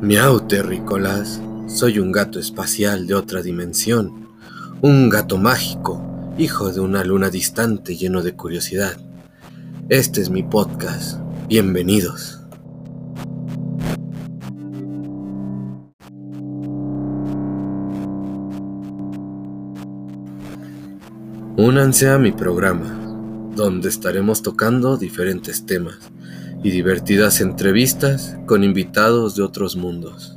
Miau, terrícolas. Soy un gato espacial de otra dimensión. Un gato mágico, hijo de una luna distante lleno de curiosidad. Este es mi podcast. Bienvenidos. Únanse a mi programa, donde estaremos tocando diferentes temas y divertidas entrevistas con invitados de otros mundos.